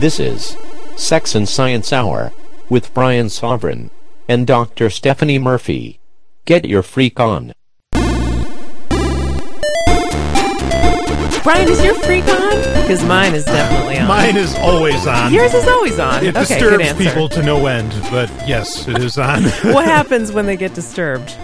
This is Sex and Science Hour with Brian Sovereign and Dr. Stephanie Murphy. Get your freak on. Brian, is your freak on? Because mine is definitely on. Mine is always on. Yours is always on. It okay, disturbs answer. people to no end, but yes, it is on. what happens when they get disturbed?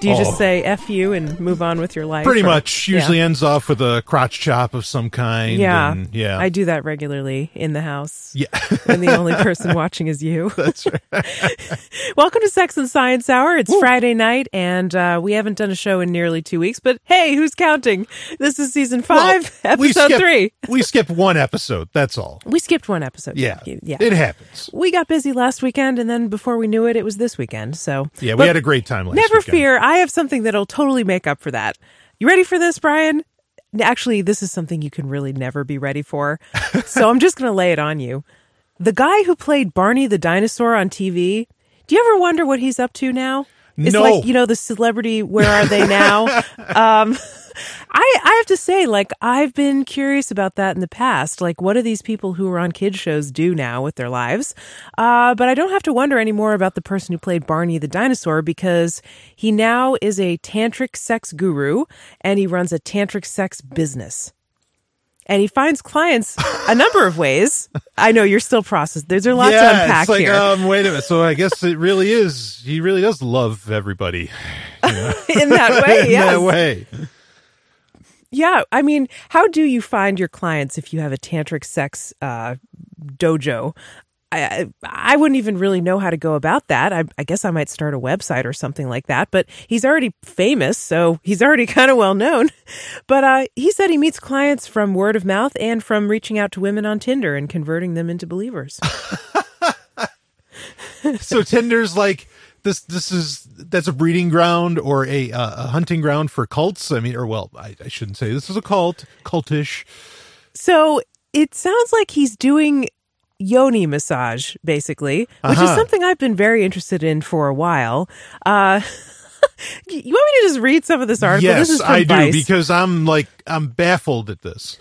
Do you Oh. just say "f you" and move on with your life? Pretty or- much. Yeah. Usually ends off with a crotch chop of some kind. Yeah, and- yeah. I do that regularly in the house. yeah. and the only person watching is you. That's right. Welcome to Sex and Science Hour. It's Friday night, and uh, we haven't done a show in nearly two weeks. But hey, who's counting? This is season five, Well, we episode skipped- three. We skipped one episode. That's all. We skipped one episode. Yeah. yeah. It happens. we got busy last weekend, and then before we knew it, it was this weekend. So Yeah, we had a great time last Never weekend. fear, I have something that'll totally make up for that. You ready for this, Brian? Actually, this is something you can really never be ready for. so I'm just going to lay it on you. The guy who played Barney the dinosaur on TV, do you ever wonder what he's up to now? It's No. like, you know, the celebrity, where are they now? um, I, I have to say, like, I've been curious about that in the past. Like, what do these people who are on kids shows do now with their lives? Uh, but I don't have to wonder anymore about the person who played Barney the dinosaur because he now is a tantric sex guru and he runs a tantric sex business. And he finds clients a number of ways. I know you're still processed. There's a lot yeah, to unpack it's like, here. um, wait a minute. So I guess it really is. He really does love everybody. in that way, In yes. that way. Yeah, I mean, how do you find your clients if you have a tantric sex uh, dojo? I, I wouldn't even really know how to go about that. I, I guess I might start a website or something like that. But he's already famous, so he's already kind of well known. But uh, he said he meets clients from word of mouth and from reaching out to women on Tinder and converting them into believers. So Tinder's like this. This is that's a breeding ground or a uh, a hunting ground for cults. I mean, or well, I, I shouldn't say this is a cult, cultish. So it sounds like he's doing yoni massage, basically, which is Uh-huh. something I've been very interested in for a while. Uh, you want me to just read some of this article? yes, this is I do because I'm like I'm baffled at this.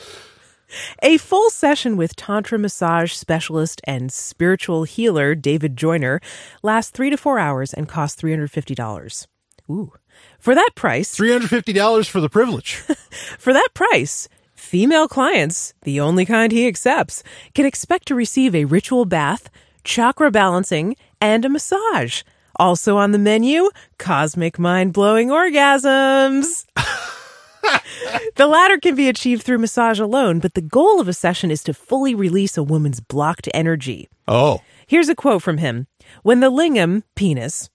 A full session with Tantra massage specialist and spiritual healer David Joyner lasts three to four hours and costs $350. Ooh. For that price, Three hundred fifty dollars for the privilege. For that price, female clients, the only kind he accepts, can expect to receive a ritual bath, chakra balancing, and a massage. Also on the menu, cosmic mind blowing orgasms. the latter can be achieved through massage alone, but the goal of a session is to fully release a woman's blocked energy. Oh, Here's a quote from him When the lingam, penis,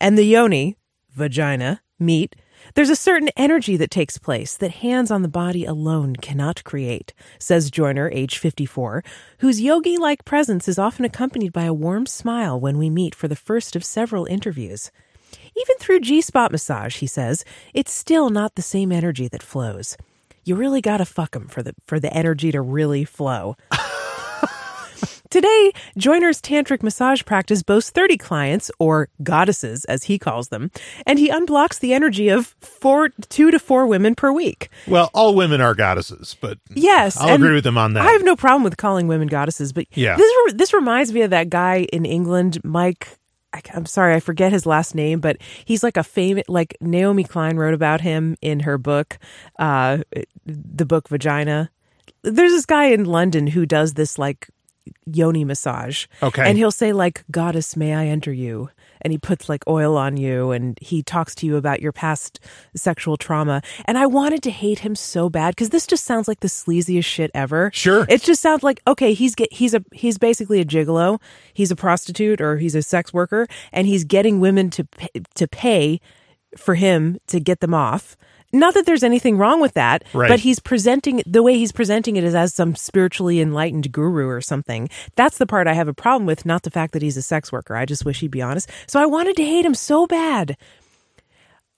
and the yoni, vagina, meet, there's a certain energy that takes place that hands on the body alone cannot create, says Joyner, age 54, whose yogi like presence is often accompanied by a warm smile when we meet for the first of several interviews. Even through G spot massage, he says, it's still not the same energy that flows. You really gotta fuck 'em for the for the energy to really flow. Today, Joyner's tantric massage practice boasts 30 clients, or goddesses as he calls them, and he unblocks the energy of four, two to four women per week. well, all women are goddesses, but Yes, I'll agree with him on that. I have no problem with calling women goddesses, but Yeah. this this reminds me of that guy in England, Mike. I, I'm sorry, I forget his last name, but he's like a famous. Like Naomi Klein wrote about him in her book, uh, the book Vagina. There's this guy in London who does this like yoni massage. Okay. And he'll say like, "Goddess, may I enter you?" And he puts like oil on you, and he talks to you about your past sexual trauma. And I wanted to hate him so bad because this just sounds like the sleaziest shit ever. Sure. It just sounds like okay, he's get he's a he's basically a gigolo. He's a prostitute or he's a sex worker, and he's getting women to pay, to pay for him to get them off. Not that there's anything wrong with that, Right. but he's presenting the way he's presenting it is as some spiritually enlightened guru or something. That's the part I have a problem with, not the fact that he's a sex worker. I just wish he'd be honest. So I wanted to hate him so bad.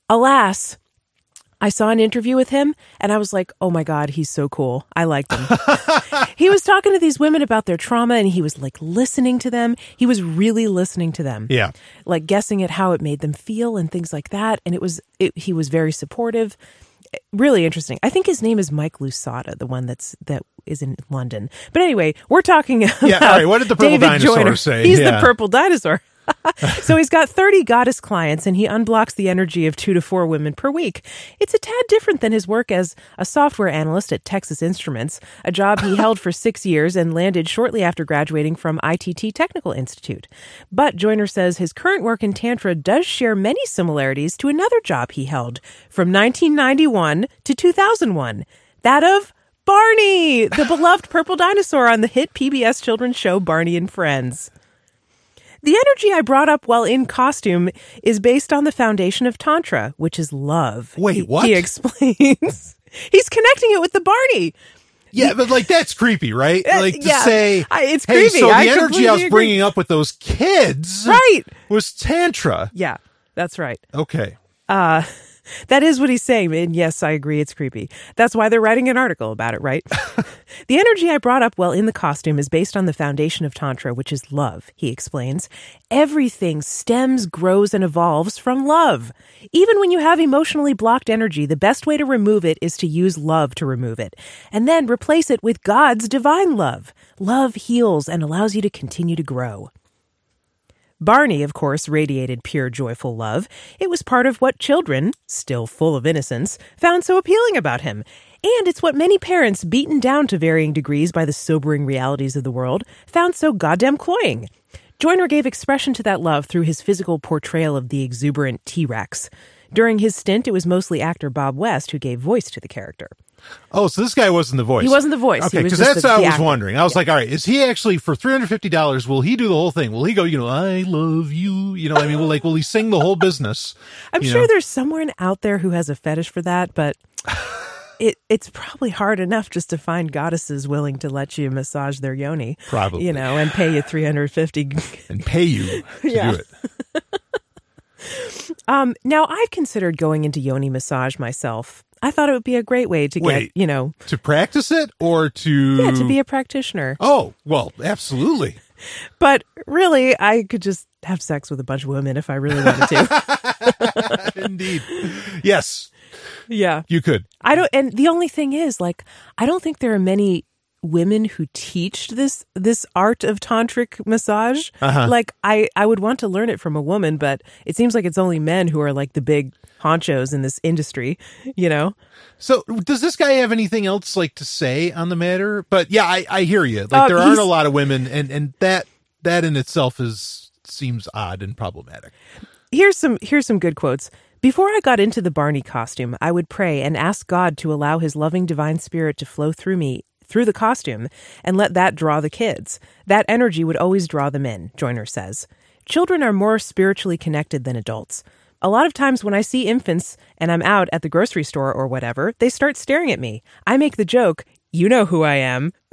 Alas, I saw an interview with him and I was like, oh my God, he's so cool. I liked him. he was talking to these women about their trauma and he was like listening to them. He was really listening to them Yeah. like guessing at how it made them feel and things like that. And it was it, he was very supportive, really interesting. I think his name is Mike Lousada, the one that's that is in London. But anyway, we're talking about Yeah, all right, what did the purple David dinosaur Joyner. say? He's Yeah. the purple dinosaur. so he's got 30 goddess clients and he unblocks the energy of two to four women per week. It's a tad different than his work as a software analyst at Texas Instruments, a job he held for six years and landed shortly after graduating from ITT Technical Institute. But Joyner says his current work in Tantra does share many similarities to another job he held from 1991 to 2001, that of Barney, the beloved purple dinosaur on the hit PBS children's show Barney and Friends. The energy I brought up while in costume is based on the foundation of Tantra, which is love. Wait, He- what? He explains. He's connecting it with the Barney. Yeah, but like that's creepy, right? Uh, Like to yeah, say, I- it's hey, creepy. so the I energy I was agree. bringing up with those kids, Right. was tantra. Yeah, that's right. Okay, That is what he's saying. And yes, I agree. It's creepy. That's why they're writing an article about it, right? the energy I brought up while in the costume is based on the foundation of Tantra, which is love, he explains. Everything stems, grows, and evolves from love. Even when you have emotionally blocked energy, the best way to remove it is to use love to remove it, and then replace it with God's divine love. Love heals and allows you to continue to grow. Barney, of course, radiated pure, joyful love. It was part of what children, still full of innocence, found so appealing about him. And it's what many parents, beaten down to varying degrees by the sobering realities of the world, found so goddamn cloying. Joyner gave expression to that love through his physical portrayal of the exuberant T Rex. During his stint, it was mostly actor Bob West who gave voice to the character. Oh, so this guy wasn't the voice. He wasn't the voice. Okay, because that's the- what I was actor. wondering. I was like, all right, is he actually for three hundred fifty dollars? Will he do the whole thing? Will he go? You know, I love you. You know, I mean, will like, will he sing the whole business? I'm sure know? there's someone out there who has a fetish for that, but it it's probably hard enough just to find goddesses willing to let you massage their yoni. Probably. You know, and pay you 350 and pay you to Yeah. do it. Um now I've considered going into yoni massage myself. I thought it would be a great way to Wait. get, you know, To practice it or to yeah, to be a practitioner. Oh well, absolutely. But really, I could just have sex with a bunch of women if I really wanted to. Indeed. Yes, yeah. you could. I don't and the only thing is like I don't think there are many women who teach this this art of tantric massage. Uh-huh. Like I I would want to learn it from a woman, but it seems like it's only men who are like the big honchos in this industry, you know. So, does this guy have anything else like to say on the matter? But yeah, I, I hear you. Like Uh, there aren't a lot of women, and and that that in itself is seems odd and problematic. Here's some here's some good quotes. Before I got into the Barney costume, I would pray and ask God to allow his loving divine spirit to flow through me through the costume and let that draw the kids. That energy would always draw them in, Joyner says. Children are more spiritually connected than adults. A lot of times when I see infants and I'm out at the grocery store or whatever, they start staring at me. I make the joke, you know who I am.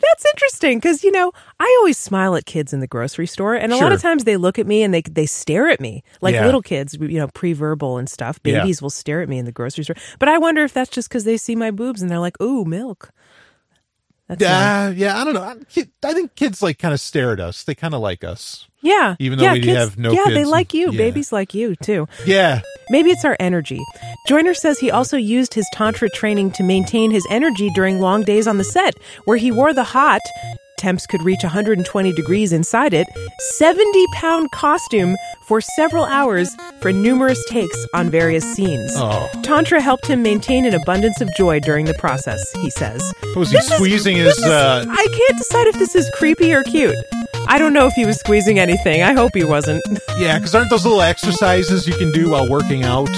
That's interesting because you know I always smile at kids in the grocery store, and a lot of times they look at me and they they stare at me like Yeah. little kids, you know, pre-verbal and stuff. Yeah. Babies will stare at me in the grocery store, but I wonder if that's just because they see my boobs and they're like, "Ooh, milk." That's nice. Yeah, yeah. I don't know. I, I think kids like kind of stare at us. They kind of like us. yeah, Even though yeah, we kids, have no yeah, they like you. yeah. Babies like you too. Yeah. Maybe it's our energy. Joyner says he also used his Tantra training to maintain his energy during long days on the set, where he wore the hot temps could reach 120 degrees inside it, 70 pound costume for several hours for numerous takes on various scenes. Oh. Tantra helped him maintain an abundance of joy during the process, he says. Was he This squeezing this his? is- uh, I can't decide if this is creepy or cute. I don't know if he was squeezing anything. I hope he wasn't. yeah, because aren't those little exercises you can do while working out?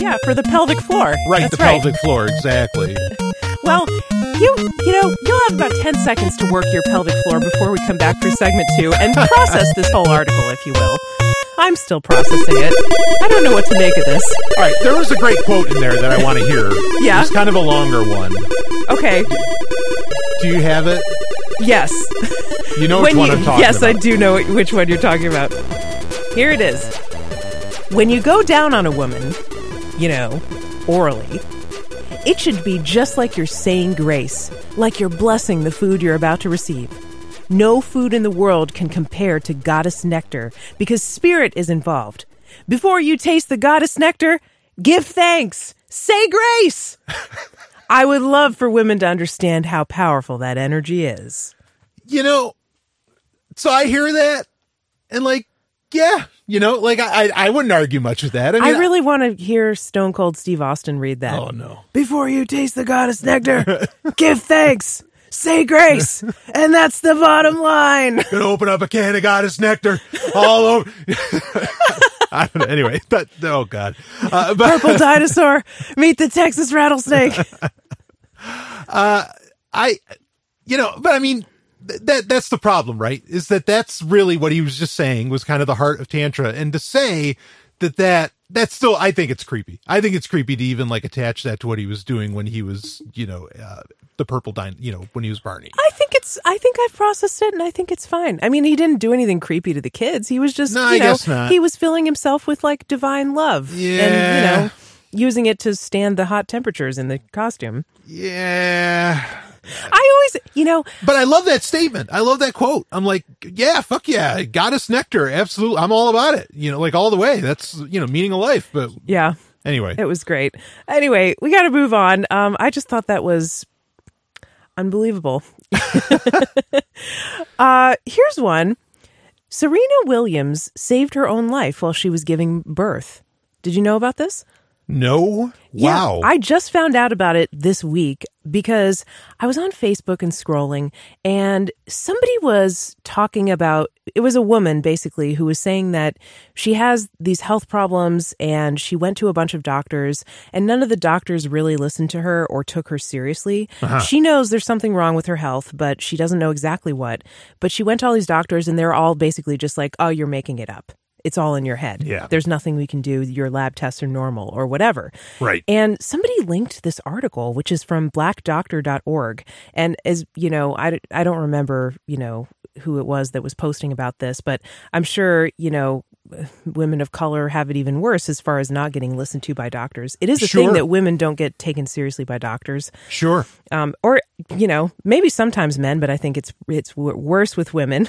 yeah, for the pelvic floor. Right, That's the pelvic floor, exactly. Well, you you know you'll have about ten seconds to work your pelvic floor before we come back for segment two and process this whole article, if you will. I'm still processing it. I don't know what to make of this. All right, there was a great quote in there that I want to hear. Yeah? It's kind of a longer one. Okay. Do you have it? Yes. You know which when one you, I'm talking yes, about. Yes, I do know which one you're talking about. Here it is. When you go down on a woman, you know, orally, it should be just like you're saying grace, like you're blessing the food you're about to receive. No food in the world can compare to goddess nectar because spirit is involved. Before you taste the goddess nectar, give thanks. Say grace. I would love for women to understand how powerful that energy is. you know, so I hear that, and like, yeah, you know, like I, I, I wouldn't argue much with that. I I mean, really want to hear Stone Cold Steve Austin read that. Oh no. Before you taste the goddess nectar, give thanks, say grace, and that's the bottom line. Gonna open up a can of goddess nectar all over. I don't know. Anyway, but oh god, uh, but Purple dinosaur, meet the Texas rattlesnake. I, you know, but I mean, that that's the problem, right? Is that that's really what he was just saying was kind of the heart of tantra, and to say that that that's still, I think it's creepy. I think it's creepy to even like attach that to what he was doing when he was, you know, uh, the purple dine, you know, when he was Barney. I think it's. I think I've processed it, and I think it's fine. I mean, he didn't do anything creepy to the kids. He was just, No, you I know, guess not. he was filling himself with like divine love, and you know, using it to stand the hot temperatures in the costume. Yeah. I always, you know, But I love that statement. I love that quote. I'm like, yeah, fuck yeah, goddess nectar, absolutely. I'm all about it. You know, like all the way. That's you know, meaning of life. But yeah. anyway, It was great. Anyway, we got to move on. Um, I just thought that was unbelievable. uh, here's one Serena Williams saved her own life while she was giving birth. Did you know about this? No, Yeah, wow, I just found out about it this week because I was on Facebook and scrolling, and somebody was talking about it was a woman basically who was saying that she has these health problems and she went to a bunch of doctors, and none of the doctors really listened to her or took her seriously. Uh-huh. She knows there's something wrong with her health, but she doesn't know exactly what. But she went to all these doctors, and they're all basically just like, oh, you're making it up. It's all in your head. Yeah. There's nothing we can do. Your lab tests are normal or whatever. right. And somebody linked this article, which is from blackdoctor.org. And as you know, I, I don't remember, you know, who it was that was posting about this, but I'm sure, you know, women of color have it even worse as far as not getting listened to by doctors. It is a thing that women don't get taken seriously by doctors. Sure. Um, or, you know, maybe sometimes men, but I think it's, it's worse with women.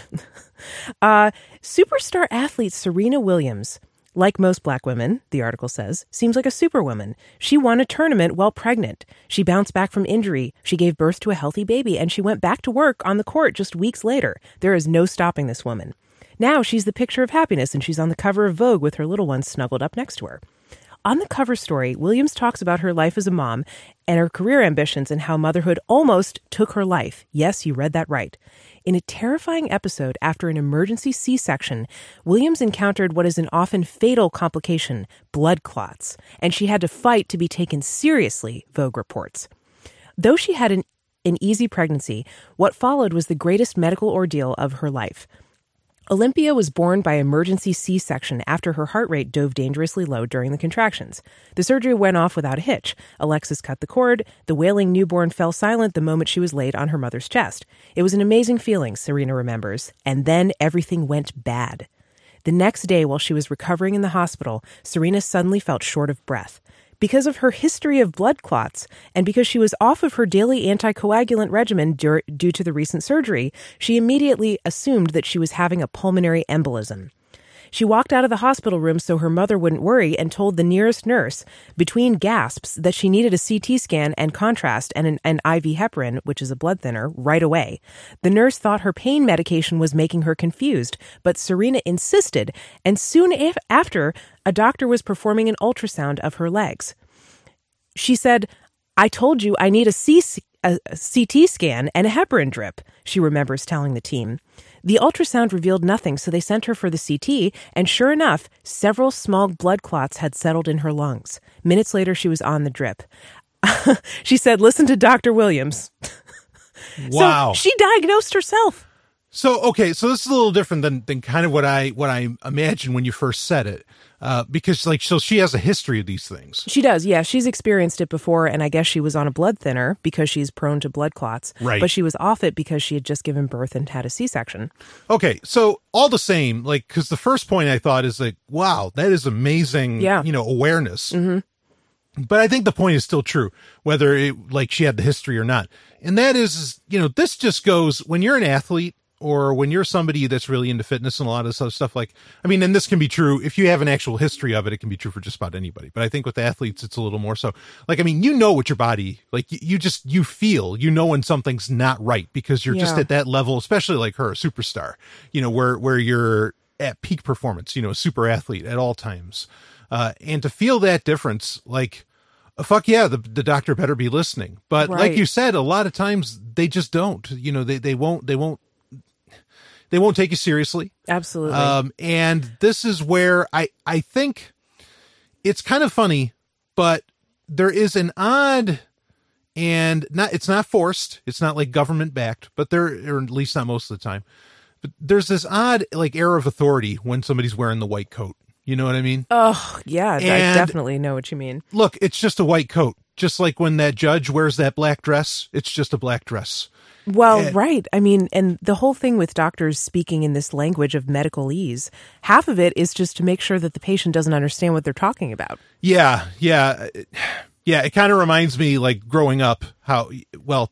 uh, superstar athlete Serena Williams like most black women, the article says, seems like a superwoman. She won a tournament while pregnant. She bounced back from injury. She gave birth to a healthy baby and she went back to work on the court just weeks later. There is no stopping this woman. Now she's the picture of happiness and she's on the cover of Vogue with her little ones snuggled up next to her. On the cover story, Williams talks about her life as a mom and her career ambitions and how motherhood almost took her life. Yes, you read that right. In a terrifying episode after an emergency C section, Williams encountered what is an often fatal complication blood clots, and she had to fight to be taken seriously, Vogue reports. Though she had an, an easy pregnancy, what followed was the greatest medical ordeal of her life. Olympia was born by emergency C section after her heart rate dove dangerously low during the contractions. The surgery went off without a hitch. Alexis cut the cord. The wailing newborn fell silent the moment she was laid on her mother's chest. It was an amazing feeling, Serena remembers. And then everything went bad. The next day, while she was recovering in the hospital, Serena suddenly felt short of breath. Because of her history of blood clots, and because she was off of her daily anticoagulant regimen due to the recent surgery, she immediately assumed that she was having a pulmonary embolism. She walked out of the hospital room so her mother wouldn't worry and told the nearest nurse, between gasps, that she needed a CT scan and contrast and an, an IV heparin, which is a blood thinner, right away. The nurse thought her pain medication was making her confused, but Serena insisted, and soon af- after, a doctor was performing an ultrasound of her legs. She said, I told you I need a, CT scan and a heparin drip, she remembers telling the team. The ultrasound revealed nothing, so they sent her for the CT, and sure enough, several small blood clots had settled in her lungs. Minutes later, she was on the drip. she said, Listen to Dr. Williams. Wow. So she diagnosed herself. So okay, so this is a little different than than kind of what I what I imagined when you first said it, uh, because like so she has a history of these things. She does, yeah. She's experienced it before, and I guess she was on a blood thinner because she's prone to blood clots. Right. But she was off it because she had just given birth and had a C section. Okay, so all the same, like because the first point I thought is like, wow, that is amazing. Yeah. you know, awareness. Mm-hmm. But I think the point is still true, whether it like she had the history or not, and that is you know, this just goes when you're an athlete or when you're somebody that's really into fitness and a lot of this other stuff like i mean and this can be true. If you have an actual history of it it can be true for just about anybody. But i think with athletes it's a little more so. Like i mean you know what your body like you, you just you feel you know when something's not right because you're just at that level especially like her a superstar you know where where you're at peak performance you know a super athlete at all times. Uh and to feel that difference like uh, fuck yeah the, the doctor better be listening. But like you said a lot of times they just don't you know they they won't they won't they won't take you seriously Absolutely. um, and this is where I I think it's kind of funny, but there is an odd and not it's not forced. It's not like government backed, but there or at least not most of the time. But there's this odd like air of authority when somebody's wearing the white coat. You know what I mean? oh, yeah, I definitely know what you mean. Look, it's just a white coat. Just like when that judge wears that black dress, it's just a black dress. Well, And- right. I mean, and the whole thing with doctors speaking in this language of medicalese, half of it is just to make sure that the patient doesn't understand what they're talking about. Yeah, yeah, yeah. It kind of reminds me like growing up how well.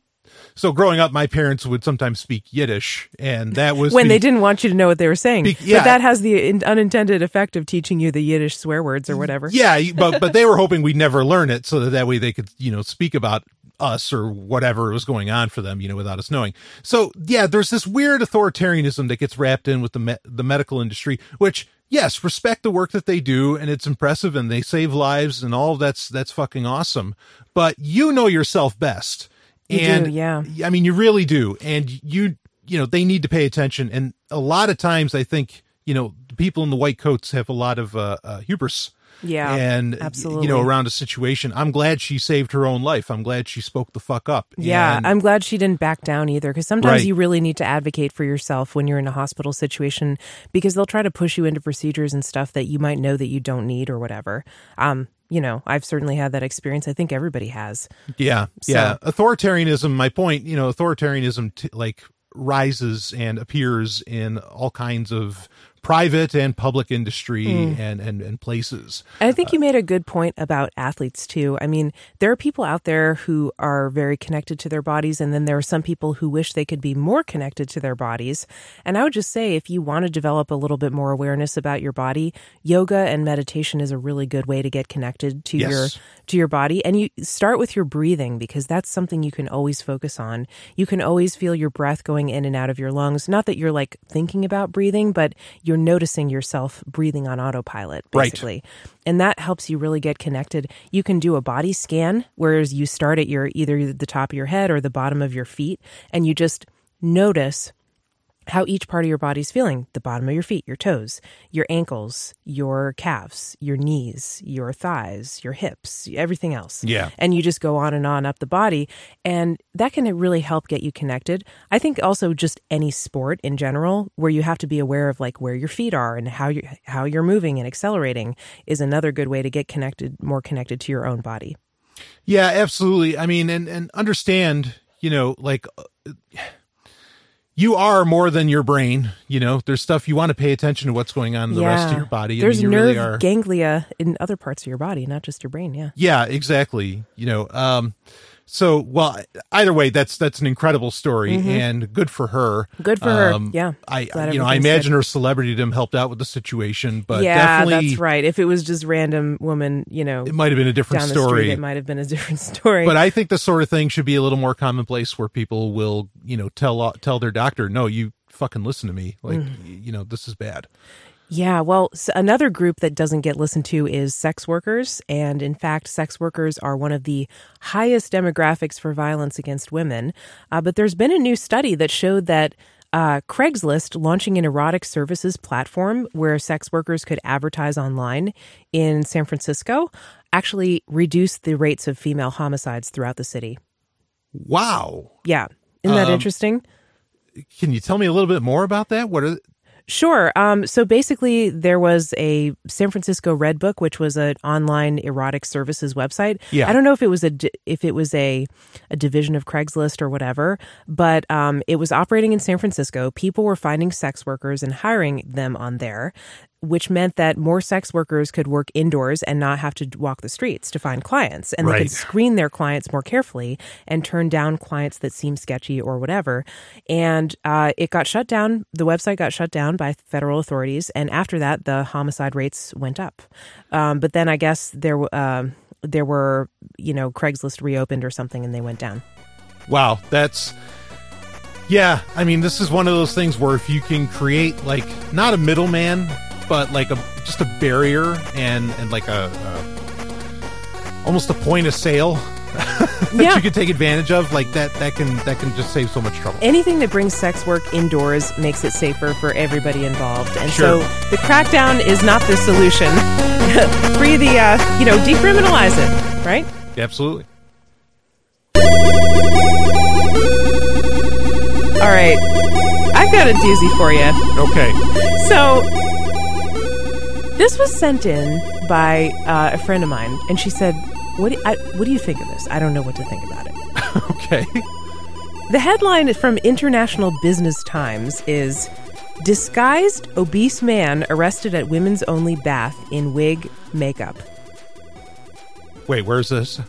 So growing up, my parents would sometimes speak Yiddish, and that was when the- they didn't want you to know what they were saying. Be- yeah. But that has the in- unintended effect of teaching you the Yiddish swear words or whatever. Yeah, but but they were hoping we'd never learn it, so that that way they could you know speak about us or whatever was going on for them, you know, without us knowing. So yeah, there's this weird authoritarianism that gets wrapped in with the me- the medical industry, which yes, respect the work that they do, and it's impressive, and they save lives, and all that's that's fucking awesome. But you know yourself best, You do, and yeah. I mean, you really do, and you you know they need to pay attention, and a lot of times I think you know the people in the white coats have a lot of uh, uh, hubris Yeah, and absolutely. you know around a situation i'm glad she saved her own life i'm glad she spoke the fuck up Yeah, And- I'm glad she didn't back down either because sometimes Right. you really need to advocate for yourself when you're in a hospital situation because they'll try to push you into procedures and stuff that you might know that you don't need or whatever. Um, you know, I've certainly had that experience. I think everybody has. yeah yeah authoritarianism my point you know authoritarianism t- like rises and appears in all kinds of private and public industry Hmm. and, and and places And I think you made a good point about athletes too. I mean, there are people out there who are very connected to their bodies, and then there are some people who wish they could be more connected to their bodies. And I would just say, if you want to develop a little bit more awareness about your body, yoga and meditation is a really good way to get connected to Yes. your to your body. And you start with your breathing because that's something you can always focus on. You can always feel your breath going in and out of your lungs. Not that you're like thinking about breathing, but you're noticing yourself breathing on autopilot, Right. basically. And that helps you really get connected. You can do a body scan, whereas you start at your either the top of your head or the bottom of your feet, and you just notice how each part of your body's feeling the bottom of your feet, your toes, your ankles, your calves, your knees, your thighs, your hips, everything else. Yeah. And you just go on and on up the body. And that can really help get you connected. I think also just any sport in general, where you have to be aware of like where your feet are and how you how you're moving and accelerating is another good way to get connected, more connected to your own body. Yeah, absolutely. I mean, and and understand, you know, like uh, you are more than your brain. You know, there's stuff you want to pay attention to what's going on in the rest of your body. I There's mean, you nerve really are. ganglia in other parts of your body, not just your brain. Yeah. Yeah, exactly. You know, um, So, well, either way, that's that's an incredible story and good for her. Mm-hmm. Good for her. Yeah. I Glad you know I imagine her celebrity to them helped out with the situation, but yeah, definitely that's right. If it was just random woman, you know, it might have been a different story. street, it might have been a different story. but I think the sort of thing should be a little more commonplace, where people will you know tell tell their doctor, no, you fucking listen to me, like Mm. you know this is bad. Yeah, well, another group that doesn't get listened to is sex workers. And in fact, sex workers are one of the highest demographics for violence against women. Uh, but there's been a new study that showed that uh, Craigslist launching an erotic services platform where sex workers could advertise online in San Francisco actually reduced the rates of female homicides throughout the city. Wow, Yeah. Isn't that Um, interesting? can you tell me a little bit more about that? What are Sure. Um, so basically, there was a San Francisco Red Book, which was an online erotic services website. Yeah. I don't know if it was a if it was a a division of Craigslist or whatever, but um, it was operating in San Francisco. People were finding sex workers and hiring them on there, which meant that more sex workers could work indoors and not have to walk the streets to find clients, and they could screen their clients more carefully and turn down clients that seem sketchy or whatever. And uh, it got shut down. The website got shut down by federal authorities, and after that, the homicide rates went up. Um, but then I guess there um there were you know Craigslist reopened or something, and they went down. Wow, that's yeah. I mean, this is one of those things where if you can create like not a middleman, but like a just a barrier and and like a, a almost a point of sale that Yeah. you can take advantage of, like that that can that can just save so much trouble. Anything that brings sex work indoors makes it safer for everybody involved. And Sure. so the crackdown is not the solution. Free the, uh, you know, decriminalize it, right? Absolutely. All right. I've got a doozy for you. Okay. So this was sent in by uh, a friend of mine, and she said, what do, I, what do you think of this? I don't know what to think about it. Okay. The headline from International Business Times is Disguised obese man arrested at women's only bath in wig makeup. Wait, where's this?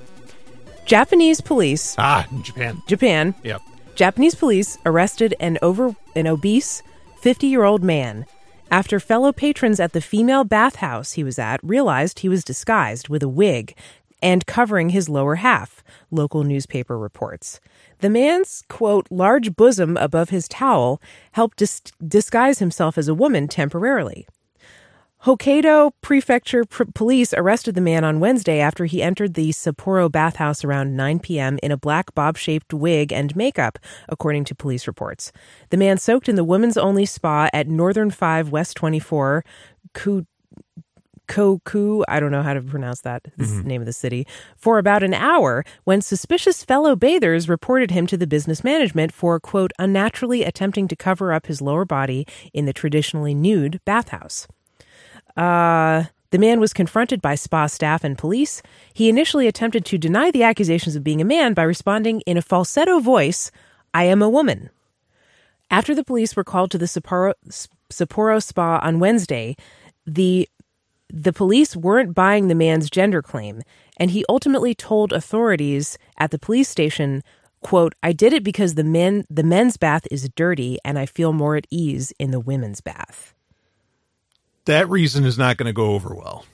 Japanese police, Ah, in Japan. Japan, Yep. Japanese police arrested an over an obese 50-year-old man after fellow patrons at the female bathhouse he was at realized he was disguised with a wig and covering his lower half, local newspaper reports. The man's quote large bosom above his towel helped dis- disguise himself as a woman temporarily. Hokkaido Prefecture pr- police arrested the man on Wednesday after he entered the Sapporo bathhouse around 9 p.m. in a black bob shaped wig and makeup, according to police reports. The man soaked in the women's only spa at Northern 5 West 24, Ku- Koku, I don't know how to pronounce that, the mm-hmm. name of the city, for about an hour when suspicious fellow bathers reported him to the business management for, quote, unnaturally attempting to cover up his lower body in the traditionally nude bathhouse. Uh, the man was confronted by spa staff and police. He initially attempted to deny the accusations of being a man by responding in a falsetto voice, I am a woman. After the police were called to the Sapporo, Sapporo spa on Wednesday, the the police weren't buying the man's gender claim, and he ultimately told authorities at the police station, quote, I did it because the men the men's bath is dirty and I feel more at ease in the women's bath. That reason is not going to go over well.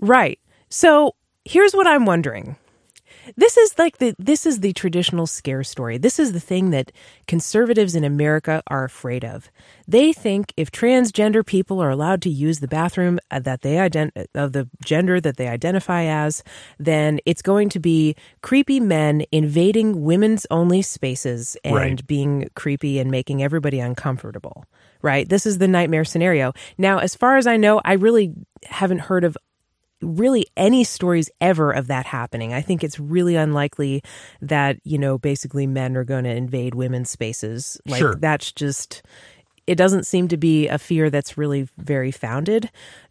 Right. So here's what I'm wondering. This is like the this is the traditional scare story. This is the thing that conservatives in America are afraid of. They think if transgender people are allowed to use the bathroom uh, that they ident- of the gender that they identify as, then it's going to be creepy men invading women's only spaces and Right. being creepy and making everybody uncomfortable. Right? This is the nightmare scenario. Now, as far as I know, I really haven't heard of really any stories ever of that happening. I think it's really unlikely that, you know, basically men are going to invade women's spaces. Like Sure. that's just it doesn't seem to be a fear that's really very founded.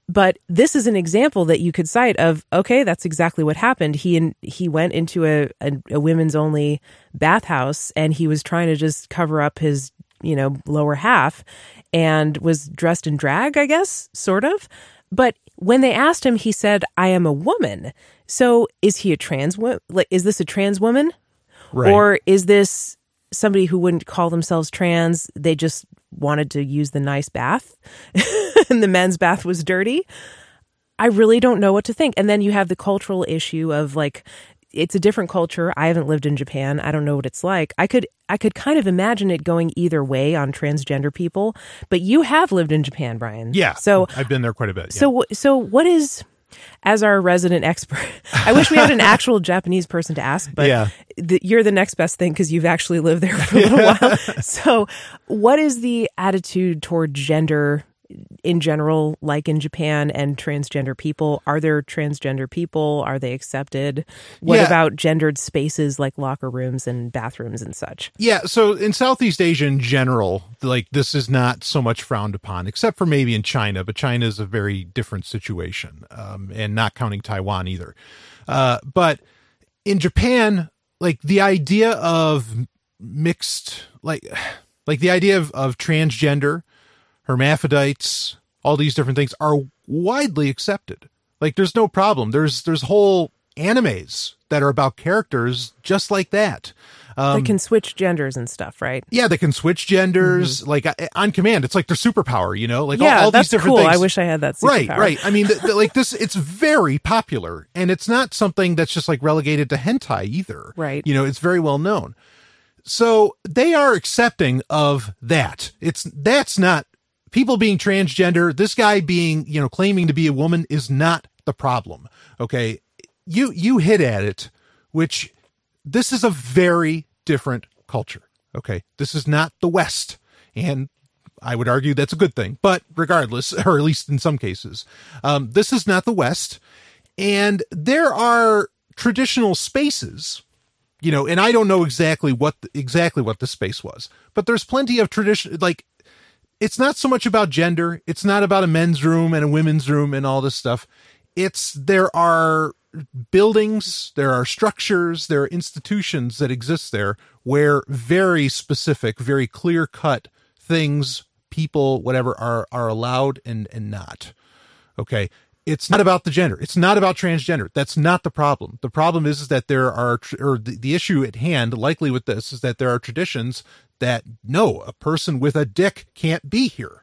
But this is an example that you could cite of okay, that's exactly what happened. He and he went into a, a, a women's only bathhouse and he was trying to just cover up his you know lower half and was dressed in drag, I guess, sort of. But when they asked him, he said, "I am a woman." So is he a trans woman? Like, is this a trans woman? Right. Or is this somebody who wouldn't call themselves trans? They just wanted to use the nice bath and the men's bath was dirty. I really don't know what to think. And then you have the cultural issue of like, it's a different culture. I haven't lived in Japan. I don't know what it's like. I could I could kind of imagine it going either way on transgender people, but you have lived in Japan, Brian. Yeah. So I've been there quite a bit. yeah. so so what is as our resident expert? I wish we had an actual Japanese person to ask, but Yeah. the, you're the next best thing because you've actually lived there for a little while. So, what is the attitude toward gender in general, like in Japan and transgender people? Are there transgender people? Are they accepted? What Yeah. about gendered spaces like locker rooms and bathrooms and such? Yeah, so in Southeast Asia in general, like this is not so much frowned upon, except for maybe in China, but China is a very different situation, um, and not counting Taiwan either. Uh, but in Japan, like the idea of mixed, like, like the idea of, of transgender, hermaphrodites, all these different things are widely accepted. Like there's no problem. There's there's whole animes that are about characters just like that. Um, they can switch genders and stuff, right? yeah, they can switch genders like uh, on command. It's like their superpower, you know, like all- Mm-hmm. yeah, all, that's these different cool. things. I wish I had that Right, superpower. right. I mean, th- th- like this, it's very popular, and it's not something that's just like relegated to hentai either. Right. You know, it's very well known. So they are accepting of that. It's that's not people being transgender. This guy being, you know, claiming to be a woman is not the problem. Okay, you you hit at it, which this is a very different culture. Okay, this is not the West, and I would argue that's a good thing. But regardless, or at least in some cases, um, this is not the West, and there are traditional spaces you know, and I don't know exactly what exactly what the space was, but there's plenty of tradition. Like, it's not so much about gender. It's not about a men's room and a women's room and all this stuff. It's there are buildings, there are structures, there are institutions that exist there where very specific, very clear cut things, people, whatever, are are allowed and and not. Okay. It's not about the gender. It's not about transgender. That's not the problem. The problem is, is that there are, or the, the issue at hand, likely with this, is that there are traditions that no, a person with a dick can't be here.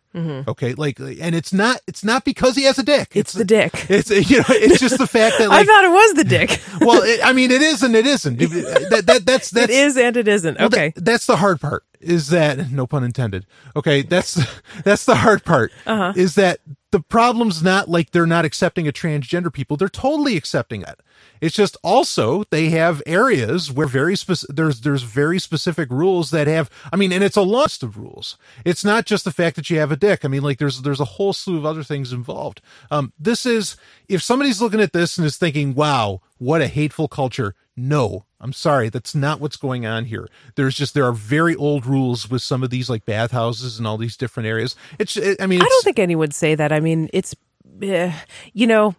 Okay, like, and it's not, it's not because he has a dick. Mm-hmm. It's the dick. It's you know, it's just the fact that I thought it was the dick. well, it, I mean, it is and it isn't. That, that that's that's it is and it isn't. well, Okay. that- that's the hard part. Is that no pun intended? Okay, that's that's the hard part. Uh-huh. Is that the problem's not like they're not accepting a transgender people? They're totally accepting it. It's just also they have areas where very specific there's there's very specific rules that have. I mean, and it's a list of rules. It's not just the fact that you have a dick. I mean, like there's there's a whole slew of other things involved. Um, this is if somebody's looking at this and is thinking, "Wow, what a hateful culture." No, I'm sorry, that's not what's going on here. There's just there are very old rules with some of these like bathhouses and all these different areas. It's it, I mean, I don't think anyone would say that. I mean, it's, eh, you know,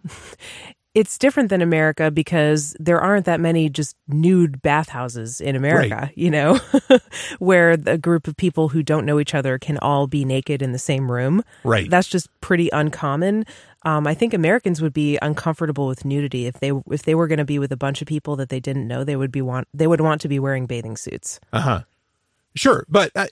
it's different than America because there aren't that many just nude bathhouses in America, you know, where a group of people who don't know each other can all be naked in the same room. Right. That's just pretty uncommon. Um, I think Americans would be uncomfortable with nudity if they if they were going to be with a bunch of people that they didn't know. They would be want they would want to be wearing bathing suits. Uh huh. Sure, but uh,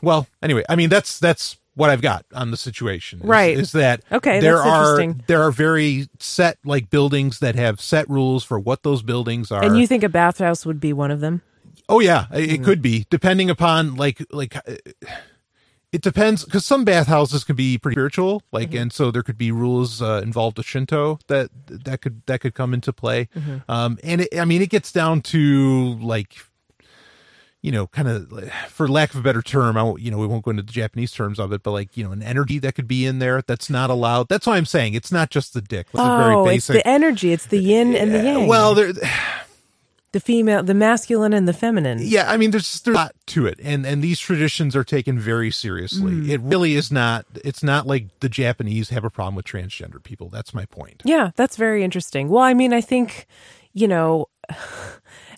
well, anyway, I mean that's that's what I've got on the situation. is- Right. Is that Okay, There are there are very set like buildings that have set rules for what those buildings are. And you think a bathhouse would be one of them? Oh yeah, it it could be depending upon like like uh, it depends because some bathhouses can be pretty spiritual, like and so there could be rules uh, involved with Shinto that that could that could come into play. Um, and it, I mean, it gets down to like you know, kind of for lack of a better term, I won't, you know, we won't go into the Japanese terms of it, but like, you know, an energy that could be in there that's not allowed. That's why I'm saying it's not just the dick. It's a very oh, it's the energy. It's the yin and the yang. well, there, the female, the masculine and the feminine. yeah, I mean, there's there's a lot to it, and and these traditions are taken very seriously. Mm. It really is not. It's not like the Japanese have a problem with transgender people. That's my point. Yeah, that's very interesting. Well, I mean, I think, you know,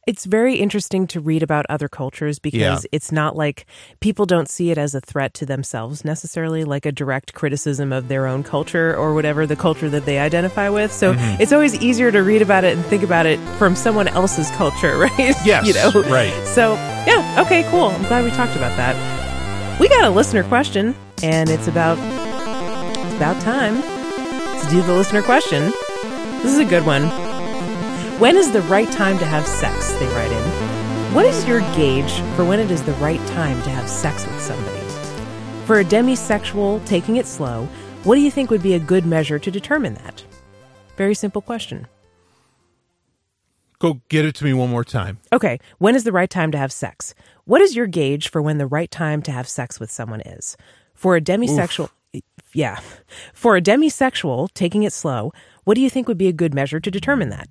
It's very interesting to read about other cultures because Yeah. it's not like people don't see it as a threat to themselves necessarily, like a direct criticism of their own culture or whatever the culture that they identify with. So Mm-hmm. it's always easier to read about it and think about it from someone else's culture, right? Yes, you know, right. So yeah, okay, cool. I'm glad we talked about that. We got a listener question, and it's about it's about time to do the listener question. This is a good one. When is the right time to have sex? They write in. What is your gauge for when it is the right time to have sex with somebody? For a demisexual taking it slow, what do you think would be a good measure to determine that? Very simple question. Go get it to me one more time. Okay, when is the right time to have sex? What is your gauge for when the right time to have sex with someone is? For a demisexual, yeah, for a demisexual taking it slow, what do you think would be a good measure to determine that?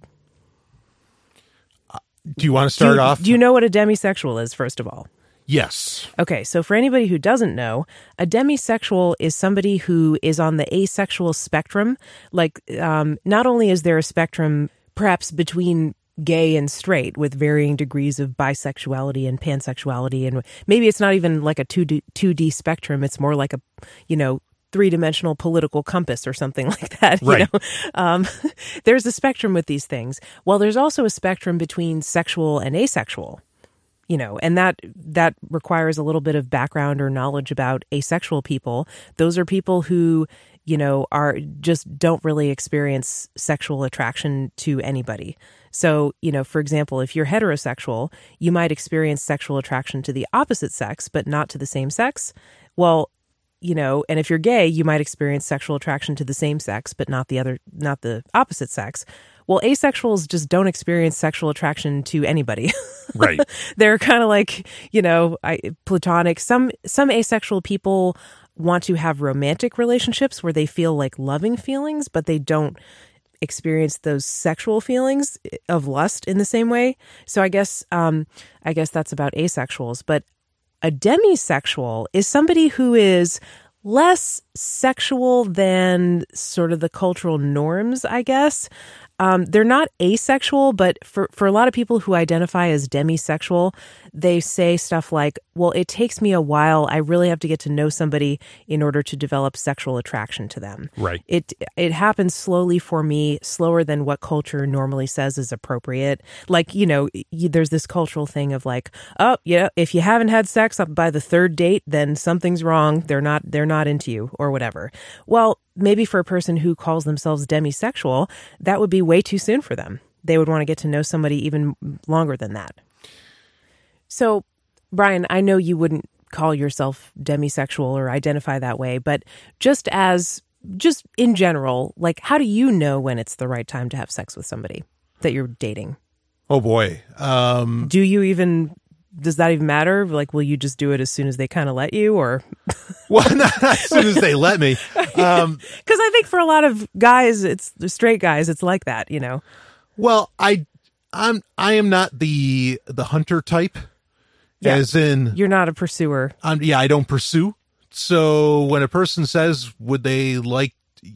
Do you want to Do start you, off? Do you know what a demisexual is, first of all? yes. Okay, so for anybody who doesn't know, a demisexual is somebody who is on the asexual spectrum. Like, um, not only is there a spectrum perhaps between gay and straight with varying degrees of bisexuality and pansexuality, and maybe it's not even like a 2D, 2D spectrum, it's more like a, you know, three dimensional political compass or something like that. You Right. know? um, there's a spectrum with these things. Well, there's also a spectrum between sexual and asexual you know and that that requires a little bit of background or knowledge about asexual people those are people who you know are just don't really experience sexual attraction to anybody so you know for example if you're heterosexual you might experience sexual attraction to the opposite sex but not to the same sex well you know and if you're gay you might experience sexual attraction to the same sex but not the other not the opposite sex. Well asexuals just don't experience sexual attraction to anybody. Right. they're kind of like you know I, platonic. Some some asexual people want to have romantic relationships where they feel like loving feelings but they don't experience those sexual feelings of lust in the same way. So i guess um i guess that's about asexuals. But a demisexual is somebody who is less sexual than sort of the cultural norms, I guess. Um, they're not asexual, but for, for a lot of people who identify as demisexual, they say stuff like, well, it takes me a while. I really have to get to know somebody in order to develop sexual attraction to them. Right. It it happens slowly for me, slower than what culture normally says is appropriate. Like, you know, y- there's this cultural thing of like, oh, yeah, if you haven't had sex up by the third date, then something's wrong. They're not they're not into you or whatever. Well, maybe for a person who calls themselves demisexual, that would be way too soon for them. They would want to get to know somebody even longer than that. So, Brian, I know you wouldn't call yourself demisexual or identify that way, but just as just in general, like how do you know when it's the right time to have sex with somebody that you're dating? Oh boy. Um Do you even does that even matter? Like will you just do it as soon as they kind of let you or well not as soon as they let me. Um cuz I think for a lot of guys it's straight guys it's like that, you know. well, I I'm I am not the the hunter type. Yeah. As in You're not a pursuer. um, yeah, I don't pursue. So when a person says would they like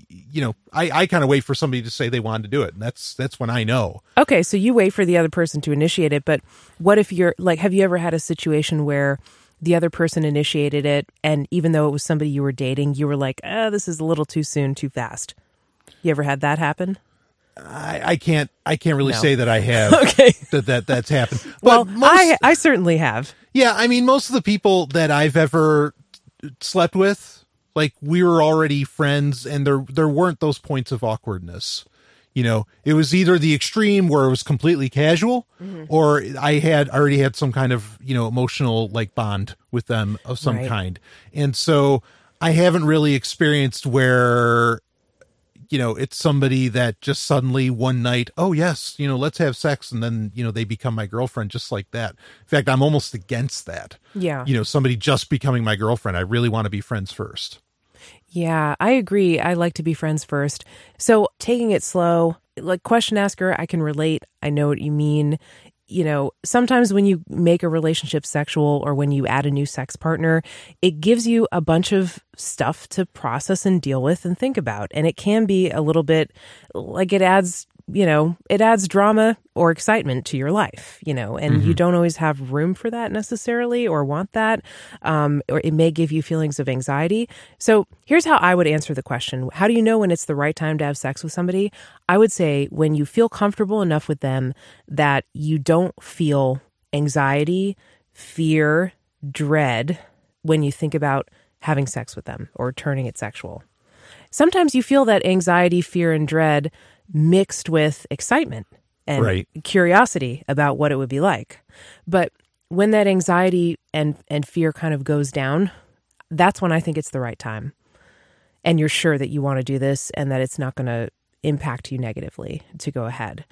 you know, I, I kind of wait for somebody to say they wanted to do it. And that's that's when I know. Okay, so you wait for the other person to initiate it, but what if you're like have you ever had a situation where the other person initiated it and even though it was somebody you were dating, you were like, "Ah, this is a little too soon, too fast." You ever had that happen? I, I can't I can't really No. say that I have Okay. that, that that's happened. But Well, most, I I certainly have. Yeah, I mean, most of the people that I've ever slept with, like we were already friends, and there there weren't those points of awkwardness. You know, it was either the extreme where it was completely casual, Mm-hmm. or I had already had some kind of you know emotional like bond with them of some Right. kind, and so I haven't really experienced where you know it's somebody that just suddenly one night oh yes you know let's have sex and then you know they become my girlfriend just like that in fact i'm almost against that Yeah. you know somebody just becoming my girlfriend i really want to be friends first Yeah, I agree. I like to be friends first. So taking it slow, like question asker, I can relate. I know what you mean. You know, sometimes when you make a relationship sexual or when you add a new sex partner, it gives you a bunch of stuff to process and deal with and think about. And it can be a little bit like it adds you know, it adds drama or excitement to your life, you know, and you don't always have room for that necessarily or want that. Um, or it may give you feelings of anxiety. So here's how I would answer the question How do you know when it's the right time to have sex with somebody? I would say when you feel comfortable enough with them that you don't feel anxiety, fear, dread when you think about having sex with them or turning it sexual. Sometimes you feel that anxiety, fear, and dread mixed with excitement and Right. curiosity about what it would be like. But when that anxiety and, and fear kind of goes down, that's when I think it's the right time. And you're sure that you want to do this and that it's not going to impact you negatively to go ahead.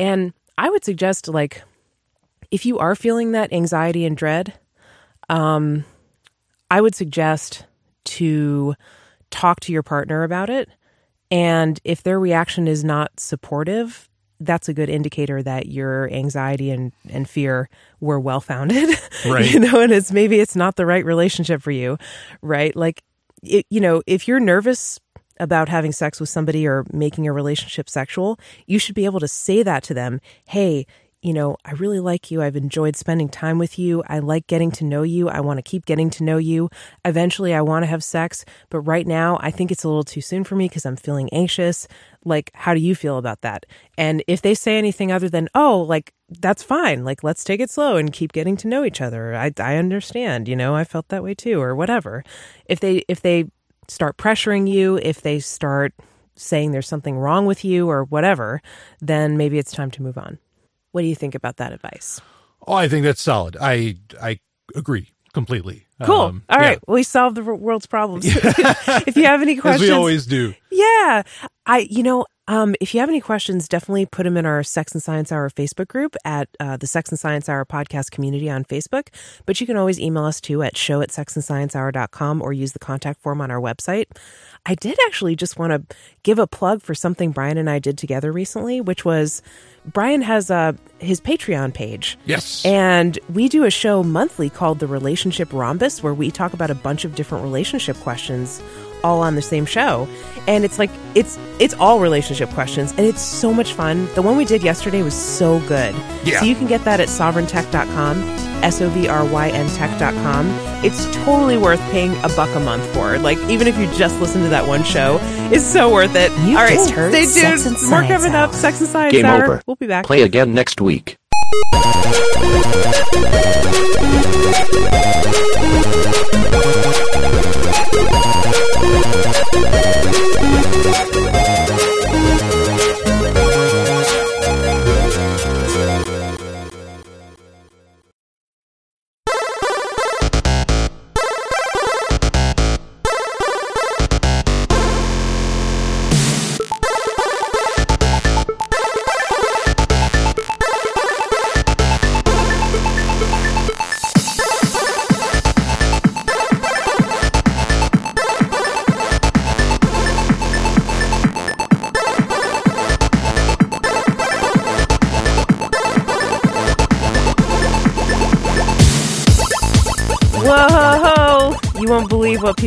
And I would suggest, like, if you are feeling that anxiety and dread, um, I would suggest to talk to your partner about it. And if their reaction is not supportive, that's a good indicator that your anxiety and, and fear were well founded. Right. you know, and it's maybe it's not the right relationship for you, right? Like, it, you know, if you're nervous about having sex with somebody or making a relationship sexual, you should be able to say that to them. Hey, you know, I really like you. I've enjoyed spending time with you. I like getting to know you. I want to keep getting to know you. Eventually, I want to have sex, but right now, I think it's a little too soon for me because I'm feeling anxious. Like, how do you feel about that? And if they say anything other than, oh, like, that's fine. Like, let's take it slow and keep getting to know each other. I, I understand, you know, I felt that way too, or whatever. If they, if they start pressuring you, if they start saying there's something wrong with you or whatever, then maybe it's time to move on. What do you think about that advice? Oh, I think that's solid. I I agree completely. Cool. Um, All yeah, right. We solved the world's problems. if you have any as questions, we always do. yeah. I, you know, um, if you have any questions, definitely put them in our Sex and Science Hour Facebook group at uh, the Sex and Science Hour podcast community on Facebook. But you can always email us too at show at sexandsciencehour.com or use the contact form on our website. I did actually just want to give a plug for something Brian and I did together recently, which was Brian has uh, his Patreon page. Yes. And we do a show monthly called The Relationship Rhombus, where we talk about a bunch of different relationship questions all on the same show. And it's like it's it's all relationship questions and it's so much fun. The one we did yesterday was so good. Yeah. So you can get that at sovryntech.com, S O V R Y N tech.com. It's totally worth paying a buck a month for. Like even if you just listen to that one show, it's so worth it. You all right, just heard stay Sex tuned. More Science coming up. Sex and Science Game Hour. over. We'll be back. Play again next week. Whoa!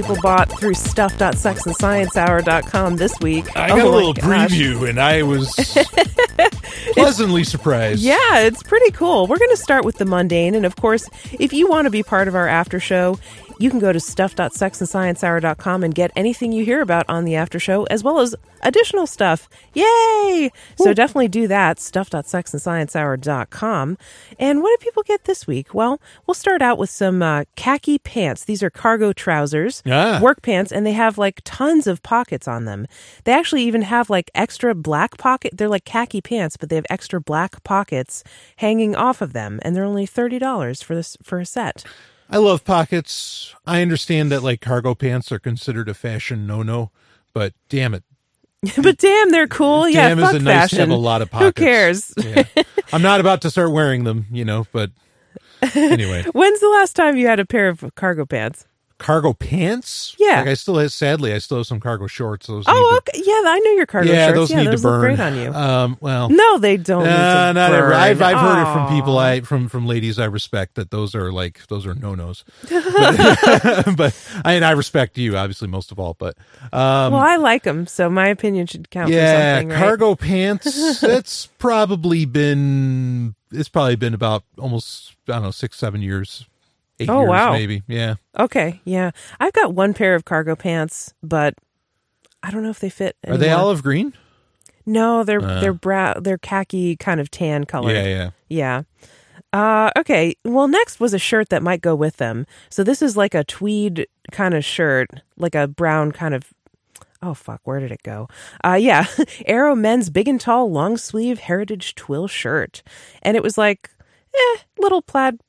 people bought through stuff.sexandsciencehour.com this week. I Oh got a oh little preview and I was pleasantly surprised. Yeah, it's pretty cool. We're going to start with the mundane. And of course, if you want to be part of our after show, you can go to stuff.sexandsciencehour.com and get anything you hear about on the after show, as well as additional stuff. Yay! So definitely do that, stuff.sexandsciencehour.com. And what did people get this week? Well, we'll start out with some uh, khaki pants. These are cargo trousers, Ah. work pants, and they have like tons of pockets on them. They actually even have like extra black pocket. They're like khaki pants, but they have extra black pockets hanging off of them, and they're only thirty dollars for this for a set. I love pockets. I understand that like cargo pants are considered a fashion no no, but damn it. but damn, they're cool. yeah, damn fuck is it nice fashion. to have a lot of pockets. Who cares? Yeah. I'm not about to start wearing them, you know, but anyway. When's the last time you had a pair of cargo pants? Cargo pants. Yeah. like I still have. Sadly, I still have some cargo shorts. Those Oh, okay. Yeah, I know your cargo yeah, shorts. those yeah, need those to burn. look great on you. Um, well, no, they don't. uh, not burn. I've I've heard it from people I from from ladies I respect that those are like those are no nos. but, but I and I respect you obviously most of all. But um, well, I like them, so my opinion should count yeah, for something, right? cargo pants. That's probably been it's probably been about almost I don't know six seven years. Eight Oh, years wow. maybe. Yeah. Okay, yeah, I've got one pair of cargo pants, but I don't know if they fit. Are they olive green? No, they're Uh. they're brown. They're khaki, kind of tan color. Yeah, yeah. Yeah. Uh, okay. Well, next was a shirt that might go with them. So this is like a tweed kind of shirt, like a brown kind of. Oh fuck, where did it go? Uh, yeah, Arrow Men's Big and Tall Long Sleeve Heritage Twill shirt, and it was like, eh, little plaid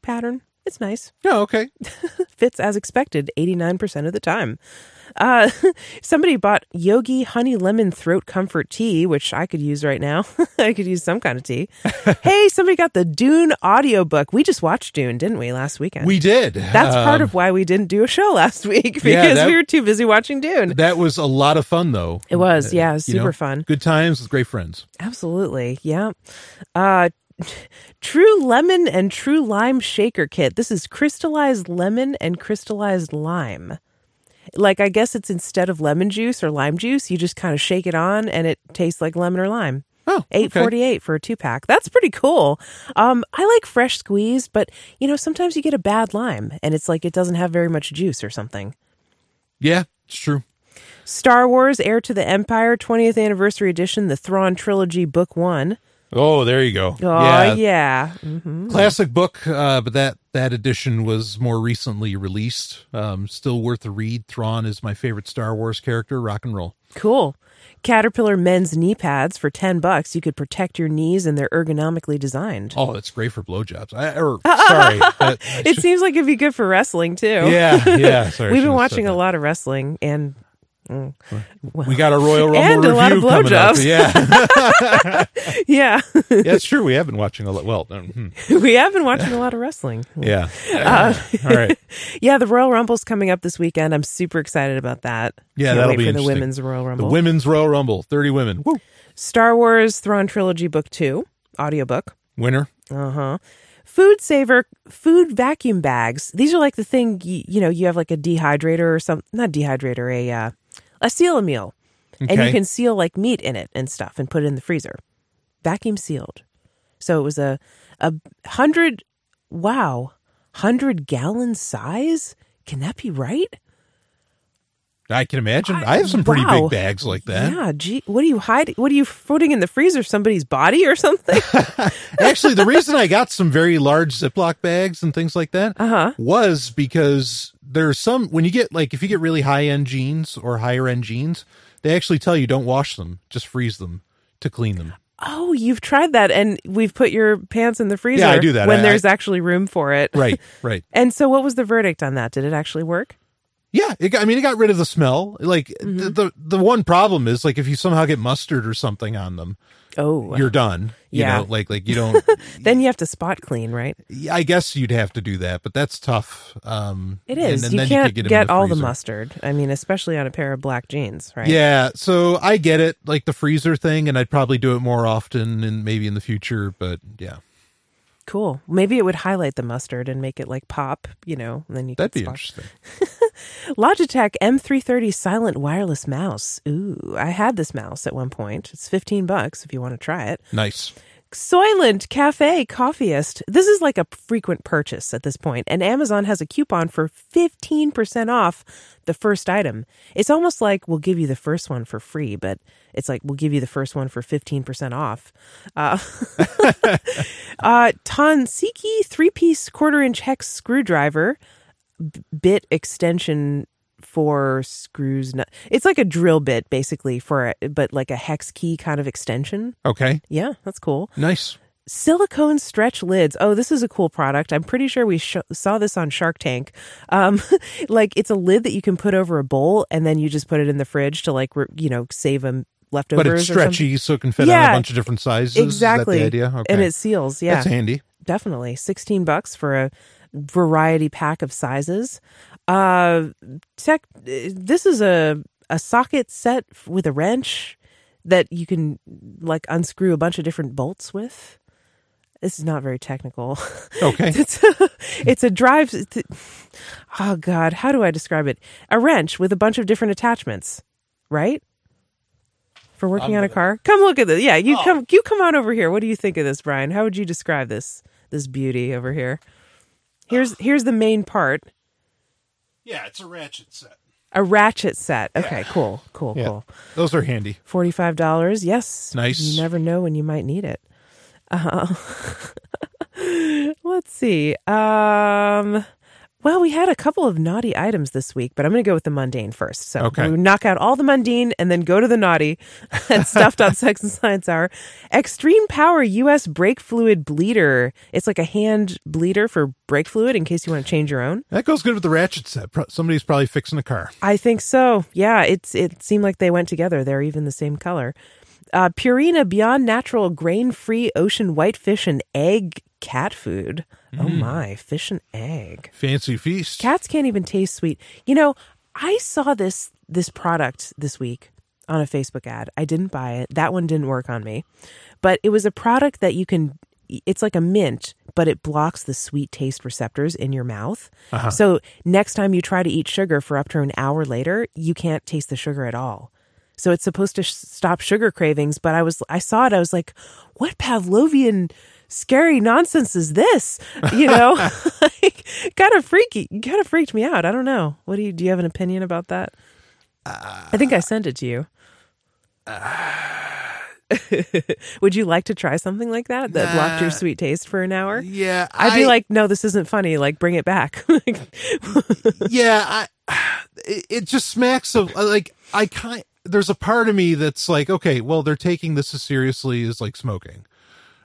pattern. It's nice. Oh, okay. Fits as expected, eighty nine percent of the time. Uh, somebody bought Yogi Honey Lemon Throat Comfort Tea, which I could use right now. I could use some kind of tea. hey, somebody got the Dune audiobook. We just watched Dune, didn't we, last weekend? We did. That's part Um, of why we didn't do a show last week because Yeah, that- we were too busy watching Dune. That was a lot of fun, though. It was, yeah, it was You super know, fun. Good times with great friends. Absolutely. Yeah. Uh True lemon and true lime shaker kit. This is crystallized lemon and crystallized lime. Like I guess it's instead of lemon juice or lime juice, you just kind of shake it on and it tastes like lemon or lime. Oh, Eight forty eight for a two pack. That's pretty cool. Um, I like fresh squeezed, but you know sometimes you get a bad lime and it's like it doesn't have very much juice or something. Yeah, it's true. Star Wars: Heir to the Empire 20th Anniversary Edition, the Thrawn Trilogy, Book One. Oh, there you go. Oh yeah, hmm Classic book, uh, but that that edition was more recently released. Um, still worth a read. Thrawn is my favorite Star Wars character. Rock and roll. Cool. Caterpillar men's knee pads for 10 bucks. You could protect your knees and they're ergonomically designed. Oh, it's great for blowjobs. I, or sorry, that- it seems like it'd be good for wrestling too. yeah, yeah. Sorry, We've been watching a lot of wrestling and mm, We got a Royal Rumble And a lot of coming up. blowjobs. Yeah, yeah, yeah, it's true. We have been watching a lot. Well, um, hmm. we have been watching a lot of wrestling. yeah. Uh, All right. Yeah, the Royal Rumble's coming up this weekend. I'm super excited about that. Yeah, Can't that'll be for the women's Royal Rumble. The women's Royal Rumble. Thirty women. Woo. Star Wars Thrawn Trilogy Book 2, audiobook. Winner. Uh huh. Food saver food vacuum bags. These are like the thing you, you know you have like a dehydrator or some not dehydrator a uh, a seal a meal, and you can seal like meat in it and stuff and put it in the freezer, vacuum sealed. So it was a a hundred wow hundred gallon size. Can that be right? I can imagine. I have some pretty Wow. big bags like that. Yeah. Gee, what are you hiding? What are you putting in the freezer? Somebody's body or something? Actually, the reason I got some very large Ziploc bags and things like that Uh huh. was because there's some when you get like if you get really high end jeans or higher end jeans, they actually tell you don't wash them, just freeze them to clean them. Oh, you've tried that, and we've put your pants in the freezer. Yeah, I do that. when I- there's I- actually room for it. Right, right. And so, what was the verdict on that? Did it actually work? Yeah, it got, I mean, it got rid of the smell. Like Mm-hmm. the, the the one problem is like if you somehow get mustard or something on them, Oh, you're done. You Yeah. know, like like you don't. then you have to spot clean, right? I guess you'd have to do that, but that's tough. Um, It and- and you can't could get, get all the mustard. I mean, especially on a pair of black jeans, right? Yeah, so I get it, like the freezer thing, and I'd probably do it more often and maybe in the future. But yeah, Cool. Maybe it would highlight the mustard and make it like pop, you know, and then you that'd could be spot- interesting. Logitech M330 silent wireless mouse. Ooh, I had this mouse at one point. It's 15 bucks if you want to try it. Nice. Soylent Cafe Coffiest. This is like a frequent purchase at this point, and Amazon has a coupon for 15% off the first item. It's almost like we'll give you the first one for free, but it's like we'll give you the first one for 15% off. Uh, uh, Tonsiki three piece quarter inch hex screwdriver, bit extension for screws. It's like a drill bit basically for, a, but like a hex key kind of extension. Okay. Yeah, that's cool. Nice. Silicone stretch lids. Oh, this is a cool product. I'm pretty sure we sh- saw this on Shark Tank. Um, like it's a lid that you can put over a bowl, and then you just put it in the fridge to like re- you know save them leftovers. But it's stretchy, so it can fit on a bunch of different sizes. Exactly. Is that the idea? Okay. And it seals. Yeah, That's handy. definitely. Sixteen bucks for a variety pack of sizes. Uh, tech. This is a a socket set with a wrench that you can like unscrew a bunch of different bolts with. This is not very technical. Okay. it's a, it's a drive. it's a- oh God, how do I describe it? A wrench with a bunch of different attachments, right? For working on a car. Come look at this. Yeah, you come. You come on over here. What do you think of this, Brian? How would you describe this this beauty over here? Here's here's the main part. Yeah, it's a ratchet set. A ratchet set. Okay, cool, cool, Yeah. cool. Those are handy. Forty-five dollars. Yes. Nice. You never know when you might need it. Uh, let's see. Um, well, we had a couple of naughty items this week, but I'm going to go with the mundane first. So Okay. we knock out all the mundane and then go to the naughty and at stuff.sex and science hour. Extreme Power US Brake Fluid Bleeder. It's like a hand bleeder for brake fluid in case you want to change your own. That goes good with the ratchet set. Pro- Somebody's probably fixing a car. I think so. Yeah, it's it seemed like they went together. They're even the same color. Uh, Purina Beyond Natural Grain Free Ocean Whitefish and Egg Cat Food. Oh mm. my, fish and egg. Fancy feast. Cats can't even taste sweet. You know, I saw this this product this week on a Facebook ad. I didn't buy it. That one didn't work on me. But it was a product that you can it's like a mint, but it blocks the sweet taste receptors in your mouth. Uh-huh. So next time you try to eat sugar for up to an hour later, you can't taste the sugar at all. So it's supposed to sh- stop sugar cravings, but I was I saw it I was like, what Pavlovian scary nonsense is this? You know? like kind of freaky. Kind of freaked me out. I don't know. What do you do you have an opinion about that? I think I sent it to you. Would you like to try something like that that blocked your sweet taste for an hour? Yeah, I'd be like, no, this isn't funny. Like, bring it back. yeah, I, it, it just smacks of uh, like I kind. There's a part of me that's like, okay, well, they're taking this as seriously as like smoking,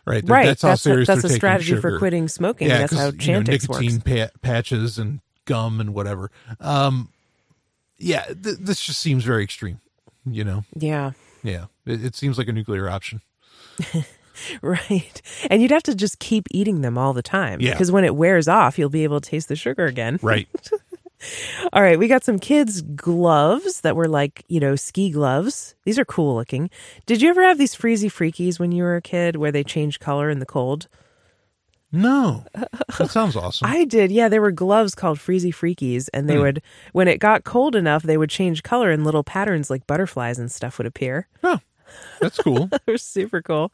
right? Right. That's how That's, a, serious that's they're a strategy for sugar. quitting smoking. Yeah, that's how 'cause, you know, Chantix nicotine works. pa- patches and gum and whatever. Um, yeah, th- this just seems very extreme. You know, Yeah. yeah, it, it seems like a nuclear option. Right. And you'd have to just keep eating them all the time. Yeah. Because when it wears off, you'll be able to taste the sugar again. Right. All right. We got some kids' gloves that were like, you know, ski gloves. These are cool looking. Did you ever have these freezy freakies when you were a kid where they change color in the cold? no, that sounds awesome. I did. Yeah, there were gloves called Freezy Freakies, and they hmm. would, when it got cold enough, they would change color and little patterns like butterflies and stuff would appear. oh, that's cool. They were super cool.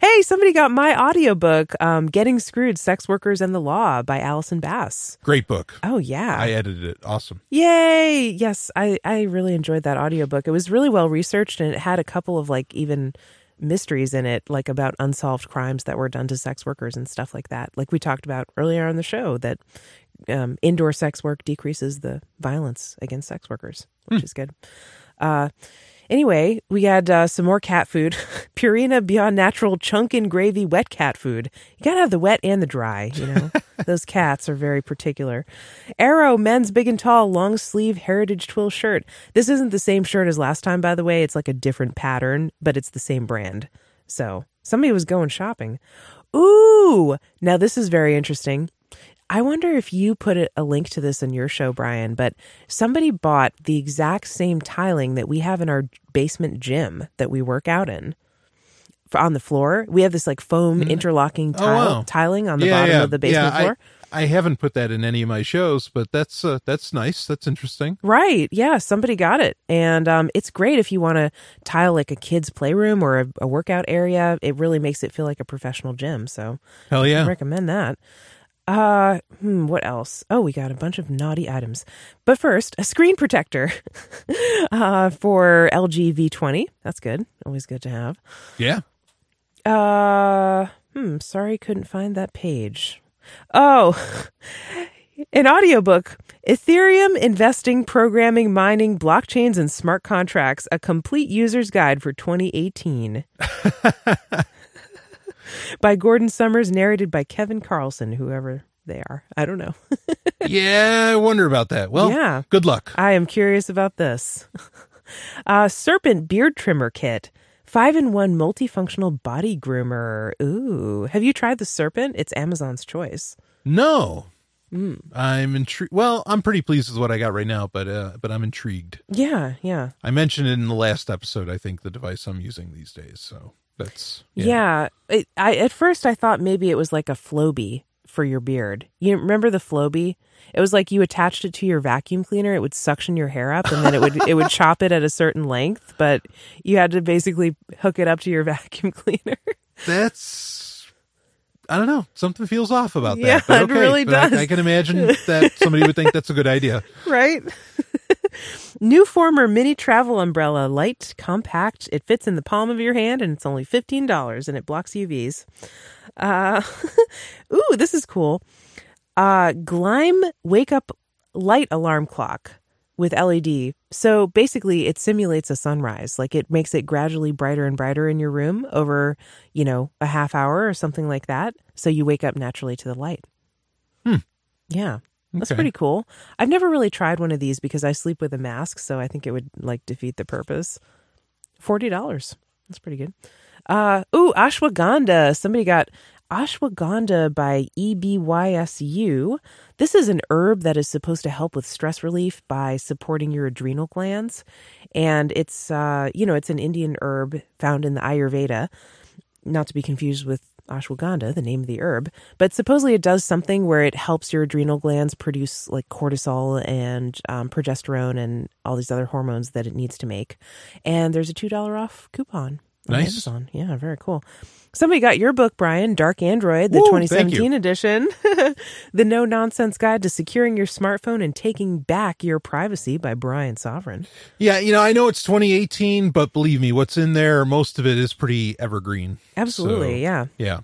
Hey, somebody got my audiobook, um, Getting Screwed Sex Workers and the Law by Alison Bass. Great book. Oh, yeah. I edited it. Awesome. Yay! Yes, I, I really enjoyed that audiobook. It was really well researched and it had a couple of like even mysteries in it, like about unsolved crimes that were done to sex workers and stuff like that. Like we talked about earlier on the show, that um, indoor sex work decreases the violence against sex workers, which is good. Uh, anyway, we had uh, some more cat food. Purina Beyond Natural Chunk and Gravy Wet Cat Food. You gotta have the wet and the dry, you know? Those cats are very particular. Arrow Men's Big and Tall Long Sleeve Heritage Twill Shirt. This isn't the same shirt as last time, by the way. It's like a different pattern, but it's the same brand. So somebody was going shopping. Ooh, now this is very interesting. I wonder if you put a, link to this in your show, Brian, but somebody bought the exact same tiling that we have in our basement gym that we work out in. On the floor, we have this like foam interlocking Oh, wow. tiling on the bottom of the basement yeah, floor. I, I haven't put that in any of my shows, but that's uh, that's nice. That's interesting. Right. Yeah. Somebody got it. And um, it's great if you want to tile like a kid's playroom or a, a workout area. It really makes it feel like a professional gym. So Hell I yeah. recommend that. Uh, hmm, what else? Oh, we got a bunch of naughty items. But first, a screen protector uh, for LG V20. That's good. Always good to have. Yeah. Uh, hmm, sorry, couldn't find that page. Oh, an audiobook Ethereum Investing, Programming, Mining, Blockchains, and Smart Contracts A Complete User's Guide for 2018. by Gordon Summers, narrated by Kevin Carlson, whoever they are. I don't know. Yeah, I wonder about that. Well, Yeah. good luck. I am curious about this. uh, Serpent Beard Trimmer Kit. Five in one multifunctional body groomer. Ooh. Have you tried the Serpent? It's Amazon's choice. No. Mm. I'm intrigued. Well, I'm pretty pleased with what I got right now, but uh, but I'm intrigued. Yeah, yeah. I mentioned it in the last episode. I think the device I'm using these days. So that's Yeah. It, I at first I thought maybe it was like a Flowbee for your beard. You remember the Flowbee? It was like you attached it to your vacuum cleaner. It would suction your hair up, and then it would it would chop it at a certain length. But you had to basically hook it up to your vacuum cleaner. That's I don't know. Something feels off about Yeah, that. but it really but I- does. I, can imagine that somebody would think that's a good idea. right? New Former mini travel umbrella, light, compact. It fits in the palm of your hand, and it's only fifteen dollars, and it blocks UVs. Uh, ooh, this is cool. Uh, Gleim wake up light alarm clock with LED. So basically, it simulates a sunrise. Like it makes it gradually brighter and brighter in your room over, you know, a half hour or something like that. So you wake up naturally to the light. Hmm. Yeah. That's Okay. pretty cool. I've never really tried one of these because I sleep with a mask, so I think it would like defeat the purpose. Forty dollars. That's pretty good. Uh ooh, ashwagandha. Somebody got ashwagandha by E EBYSU. This is an herb that is supposed to help with stress relief by supporting your adrenal glands. And it's uh, you know, it's an Indian herb found in the Ayurveda not to be confused with ashwagandha, the name of the herb, but supposedly it does something where it helps your adrenal glands produce like cortisol and um, progesterone and all these other hormones that it needs to make. And there's a $2 off coupon on Nice. Amazon. Yeah, very cool. Somebody got your book, Brian, Dark Android, the Woo, 2017 edition. the no nonsense guide to securing your smartphone and taking back your privacy by Brian Sovryn. Yeah, you know, I know it's 2018, but believe me, what's in there, most of it is pretty evergreen. Absolutely, So, yeah. Yeah.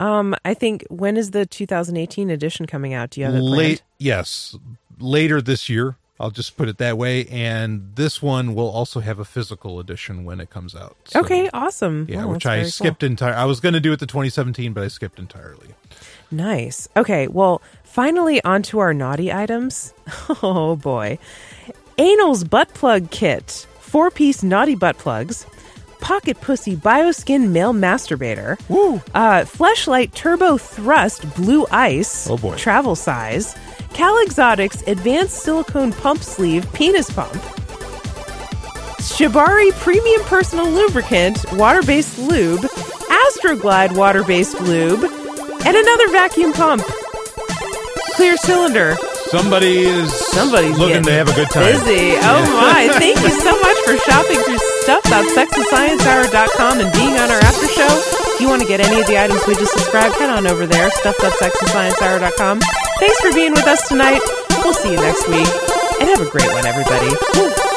Um, I think when is the 2018 edition coming out? Do you have it planned? Late, yes, later this year. I'll just put it that way. And this one will also have a physical edition when it comes out. So, Okay, awesome. Yeah, which I very cool. skipped entire. I was going to do it the 2017, but I skipped entirely. Nice. Okay, well, finally onto our naughty items. Oh boy. Anal's butt plug kit. Four piece naughty butt plugs. Pocket Pussy Bioskin Male Masturbator. Woo! Uh, Fleshlight Turbo Thrust Blue Ice. Oh, boy. Travel size. Cal Exotics Advanced Silicone Pump Sleeve Penis Pump. Shibari Premium Personal Lubricant Water Based Lube. Astroglide Water Based Lube. And another vacuum pump. Clear cylinder. Somebody is Somebody's looking to have a good time. Busy. Oh my. Thank you so much for shopping through stuff.sexandsciencehour.com and being on our after show. You want to get any of the items we just described, head on over there, stuff.sexandsciencehour.com. Thanks for being with us tonight. We'll see you next week. And have a great one, everybody.